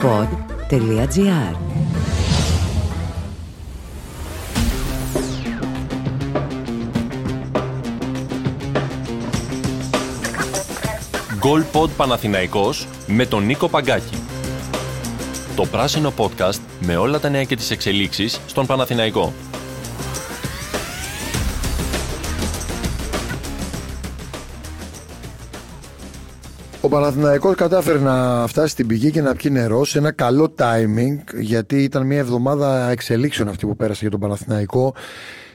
golpod.gr Goal Παναθηναϊκός με τον Νίκο Παγκάκη. Το πράσινο podcast με όλα τα νέα και τις εξελίξεις στον Παναθηναϊκό. Ο Παναθηναϊκός κατάφερε να φτάσει στην πηγή και να πιει νερό σε ένα καλό timing γιατί ήταν μια εβδομάδα εξελίξεων αυτή που πέρασε για τον Παναθηναϊκό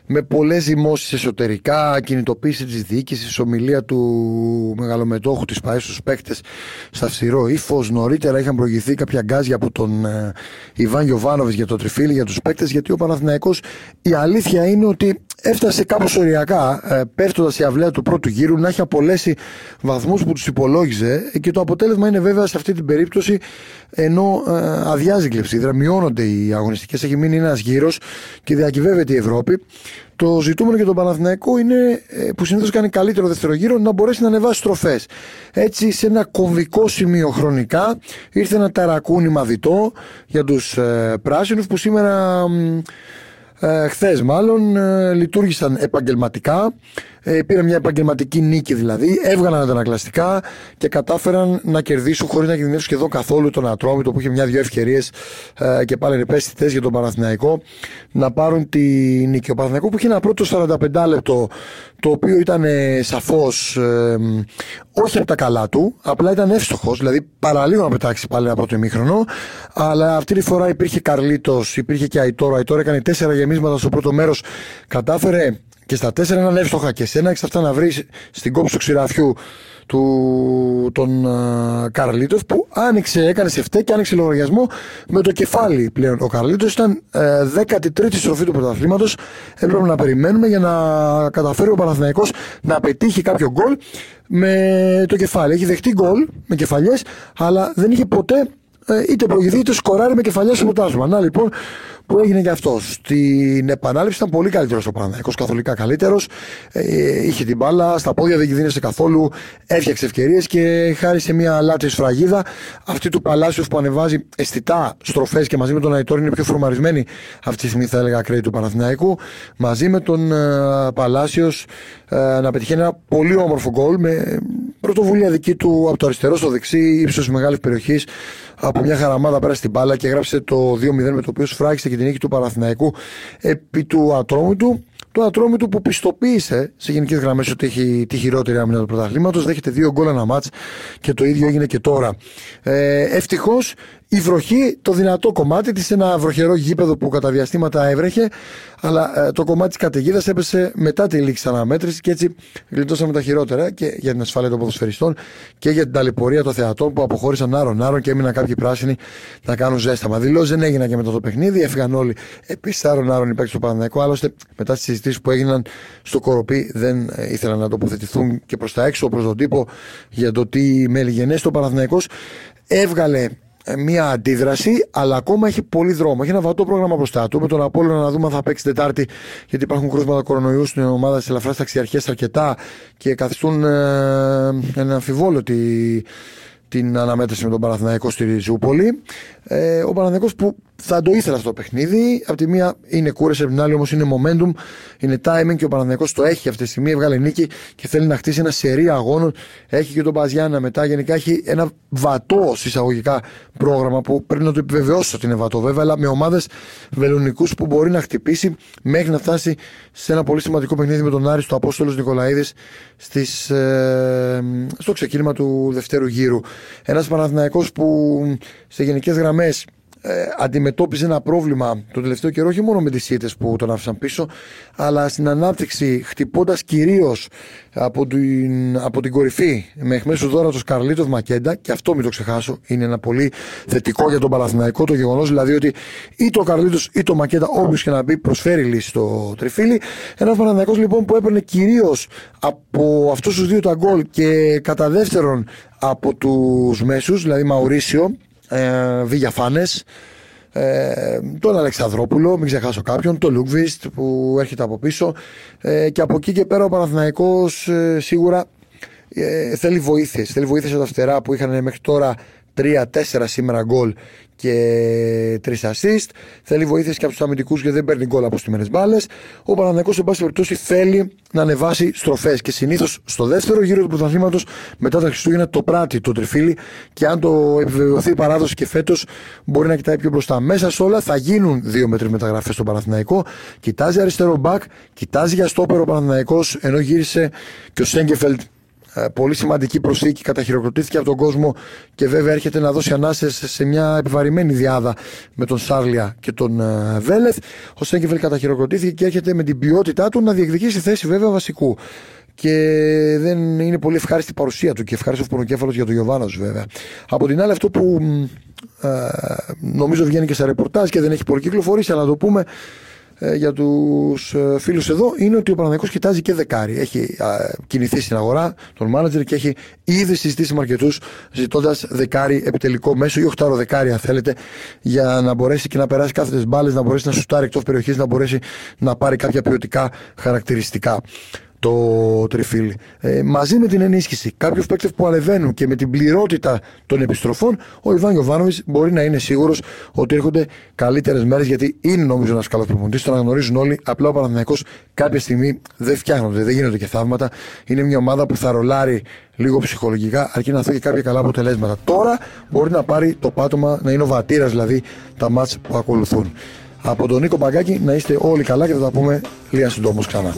με πολλές ζυμώσεις εσωτερικά, κινητοποίηση της διοίκησης, ομιλία του μεγαλομετόχου της ΠαΕ στους παίκτες στα φσιρό ύφος. Νωρίτερα είχαν προηγηθεί κάποια γκάζια από τον ε, Ιβάν Γιοβάνοβης για το τριφύλι, για τους παίκτες, γιατί ο Παναθηναϊκός η αλήθεια είναι ότι έφτασε κάπως οριακά, ε, πέφτοντας η αυλαία του πρώτου γύρου, να έχει απολέσει βαθμούς που τους υπολόγιζε και το αποτέλεσμα είναι βέβαια σε αυτή την περίπτωση ενώ ε, αδειάζει η κλεψίδρα, μειώνονται οι αγωνιστικές, έχει μείνει ένας γύρος και διακυβεύεται η Ευρώπη. Το ζητούμενο για τον Παναθηναϊκό είναι, ε, που συνήθως κάνει καλύτερο δεύτερο γύρο, να μπορέσει να ανεβάσει στροφές. Έτσι, σε ένα κομβικό σημείο χρονικά, ήρθε ένα ταρακούνι μαδιτό για τους ε, πράσινους που σήμερα, ε, χθες μάλλον, ε, λειτουργήσαν επαγγελματικά. Ε, πήραν μια επαγγελματική νίκη δηλαδή, έβγαλαν αντανακλαστικά και κατάφεραν να κερδίσουν χωρίς να κινδυνεύσουν σχεδόν καθόλου τον Ατρόμητο που είχε μια-δυο ευκαιρίες ε, και πάλι επέστητες για τον Παναθηναϊκό να πάρουν τη νίκη. Ο Παναθηναϊκός που είχε ένα πρώτο 45 λεπτό το οποίο ήταν ε, σαφώς ε, όχι από τα καλά του, απλά ήταν εύστοχος, δηλαδή παραλίγο να πετάξει πάλι ένα πρώτο ημίχρονο. Αλλά αυτή τη φορά υπήρχε Καρλίτος, υπήρχε και Αϊτόρο. Ο Αϊτόρο έκανε τέσσερα γεμίσματα στο πρώτο μέρος, κατάφερε και στα τέσσερα έναν εύστοχα και σε ένα εξ αυτά να βρεις στην κόψη του ξηραφιού του, τον uh, Καρλίτοφ που άνοιξε, έκανε σε φταί και άνοιξε λογαριασμό με το κεφάλι πλέον. Ο Καρλίτοφ ήταν uh, 13η στροφή του πρωταθλήματος. Έπρεπε να περιμένουμε για να καταφέρει ο Παναθηναϊκός να πετύχει κάποιο γκολ με το κεφάλι. Έχει δεχτεί γκολ με κεφαλιές, αλλά δεν είχε ποτέ ε, είτε προηγηθεί είτε σκοράρει με κεφαλιά στο ποτάσμα. Να λοιπόν που έγινε και αυτό. Στην επανάληψη ήταν πολύ καλύτερος ο Παναθυναϊκό, καθολικά καλύτερος. Ε, είχε την μπάλα, στα πόδια δεν κινδύνευσε καθόλου, έφτιαξε ευκαιρίες και χάρη σε μια λάτρης σφραγίδα, αυτή του Παλάσιος που ανεβάζει αισθητά στροφές και μαζί με τον Αϊτόρ είναι πιο φορμαρισμένη αυτή τη στιγμή, θα έλεγα, κρέτη του Παναθηναϊκού. Μαζί με τον ε, Παλάσιος ε, να πετυχαίνει ένα πολύ όμορφο γκολ με πρωτοβουλία δική του από το αριστερό στο δεξί, ύψος μεγάλης περιοχής. Από μια χαραμάδα πέρασε την μπάλα και έγραψε το 2-0 με το οποίο σφράγισε και την νίκη του Παναθηναϊκού επί του Ατρόμητου. Το Ατρόμητου που πιστοποίησε σε γενικές γραμμές ότι έχει τη χειρότερη άμυνα του πρωταθλήματος. Δέχεται δύο γκολ ένα μάτς και το ίδιο έγινε και τώρα. Ε, Ευτυχώς η βροχή, το δυνατό κομμάτι της, ένα βροχερό γήπεδο που κατά διαστήματα έβρεχε, αλλά ε, το κομμάτι της καταιγίδας έπεσε μετά τη λήξη αναμέτρησης και έτσι γλιτώσαμε τα χειρότερα και για την ασφάλεια των ποδοσφαιριστών και για την ταλαιπωρία των θεατών που αποχώρησαν άρον-άρον και έμειναν κάποιοι πράσινοι να κάνουν ζέσταμα. Δηλώσει δεν έγιναν και μετά το παιχνίδι, έφυγαν όλοι επίσης άρον-άρον υπέρ του Παναναναϊκού. Άλλωστε, μετά τις συζητήσεις που έγιναν στο Κοροπή, δεν ε, ήθελαν να τοποθετηθούν και προς τα έξω, προς τον τύπο για το τι μελιγενέ το Παναθηναϊκός έβγαλε ε, μια αντίδραση, αλλά ακόμα έχει πολύ δρόμο. Έχει ένα βατό πρόγραμμα μπροστά του. Με τον Απόλυτο να δούμε αν θα παίξει Τετάρτη, γιατί υπάρχουν κρούσματα κορονοϊού στην ομάδα της ελαφράς ταξιαρχία αρκετά και καθιστούν ε, ένα αμφιβόλο την αναμέτρηση με τον Παναθηναϊκό στη Ριζούπολη. Ε, ο Παναθηναϊκός που θα το ήθελε αυτό το παιχνίδι. Από τη μία είναι κούρεση, από την άλλη όμως είναι momentum, είναι timing και ο Παναθηναϊκός το έχει αυτή τη στιγμή. Έβγαλε νίκη και θέλει να χτίσει ένα σερί αγώνων. Έχει και τον Παζιάννα μετά. Γενικά έχει ένα βατό εισαγωγικά πρόγραμμα που πρέπει να το επιβεβαιώσει ότι είναι βατό βέβαια, αλλά με ομάδες βελονικούς που μπορεί να χτυπήσει μέχρι να φτάσει σε ένα πολύ σημαντικό παιχνίδι με τον Άρη στο Απόστολος Νικολαίδης ε, στο ξεκίνημα του δευτέρου γύρου. Ένας Παναθηναϊκός που σε γενικές γραμμές ε, αντιμετώπιζε ένα πρόβλημα το τελευταίο καιρό όχι μόνο με τις ήττες που τον άφησαν πίσω αλλά στην ανάπτυξη χτυπώντας κυρίως από την, από την κορυφή με εχμέσους δώρα του Σκαρλίτοφ Μακέντα και αυτό μην το ξεχάσω είναι ένα πολύ θετικό για τον Παλαθηναϊκό το γεγονός δηλαδή ότι ή το Καρλίτος ή το Μακέντα όποιος και να μπει προσφέρει λύση στο τριφύλι. Ένας Παναθηναϊκός λοιπόν που έπαιρνε κυρίως από αυτούς τους δύο τα γκολ και κατά δεύτερον από τους μέσους δηλαδή Μαουρίσιο ε, Βίγια ε, τον Αλεξανδρόπουλο, μην ξεχάσω κάποιον, τον Λουκβίστ που έρχεται από πίσω. Ε, και από εκεί και πέρα ο Παναθηναϊκός ε, σίγουρα ε, θέλει βοήθειες, θέλει βοήθειες από τα φτερά που είχαν μέχρι τώρα 3-4 σήμερα γκολ και 3 assist. Θέλει βοήθεια και από τους αμυντικούς και δεν παίρνει γκολ από στιμένες μπάλες. Ο Παναθυνακό, σε πάση περιπτώσει, θέλει να ανεβάσει στροφές και συνήθως στο δεύτερο γύρο του πρωταθλήματος μετά τα Χριστούγεννα το πράττει το τριφύλι και αν το επιβεβαιωθεί η παράδοση και φέτος μπορεί να κοιτάει πιο μπροστά. Μέσα σε όλα θα γίνουν δύο με τρει μεταγραφές στο Παναθηναϊκό. Κοιτάζει αριστερό μπακ, κοιτάζει για στόπερο Παναθηναϊκός ενώ γύρισε και ο Σέγκεφελτ ε, πολύ σημαντική προσθήκη, καταχειροκροτήθηκε από τον κόσμο και βέβαια έρχεται να δώσει ανάσες σε μια επιβαρημένη διάδα με τον Σάρλια και τον ε, Βέλεθ. Ο Σέγκεφελ καταχειροκροτήθηκε και έρχεται με την ποιότητά του να διεκδικήσει θέση βέβαια βασικού. Και δεν είναι πολύ ευχάριστη η παρουσία του και ευχάριστος πονοκέφαλος για τον Γιωβάνο βέβαια. Από την άλλη, αυτό που ε, νομίζω βγαίνει και στα ρεπορτάζ και δεν έχει πολύ κυκλοφορήσει, αλλά να το πούμε, ε, για τους ε, φίλους εδώ είναι ότι ο Παναγενικός κοιτάζει και δεκάρι. Έχει κινηθεί στην αγορά τον μάνατζερ και έχει ήδη συζητήσει με αρκετούς ζητώντας δεκάρι επιτελικό μέσο ή οχτάρο δεκάρι, αν θέλετε, για να μπορέσει και να περάσει κάθετες μπάλες, να μπορέσει να σουτάρει εκτός περιοχής, να μπορέσει να πάρει κάποια ποιοτικά χαρακτηριστικά το τριφύλι. Ε, μαζί με την ενίσχυση κάποιους παίκτες που ανεβαίνουν και με την πληρότητα των επιστροφών, ο Ιβάν Γιοβάνοβιτ μπορεί να είναι σίγουρος ότι έρχονται καλύτερες μέρες γιατί είναι νομίζω ένας καλός προπονητής. Το αναγνωρίζουν όλοι. Απλά ο Παναθυνιακό κάποια στιγμή δεν φτιάχνονται, δεν γίνονται και θαύματα. Είναι μια ομάδα που θα ρολάρει λίγο ψυχολογικά, αρκεί να θέλει κάποια καλά αποτελέσματα. Τώρα μπορεί να πάρει το πάτωμα, να είναι ο βατήρας δηλαδή τα μάτς που ακολουθούν. Από τον Νίκο Μπαγκάκη να είστε όλοι καλά και θα τα πούμε λίγα συντόμως ξανά.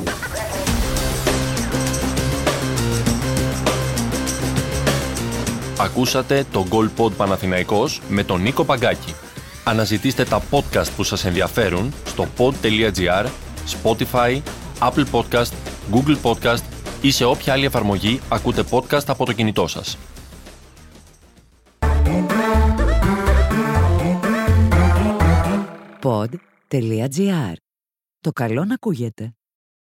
Ακούσατε το Gold Pod Παναθηναϊκός με τον Νίκο Παγκάκη. Αναζητήστε τα podcast που σας ενδιαφέρουν στο pod.gr, Spotify, Apple Podcast, Google Podcast ή σε όποια άλλη εφαρμογή ακούτε podcast από το κινητό σας. Pod.gr. Το καλό να ακούγεται.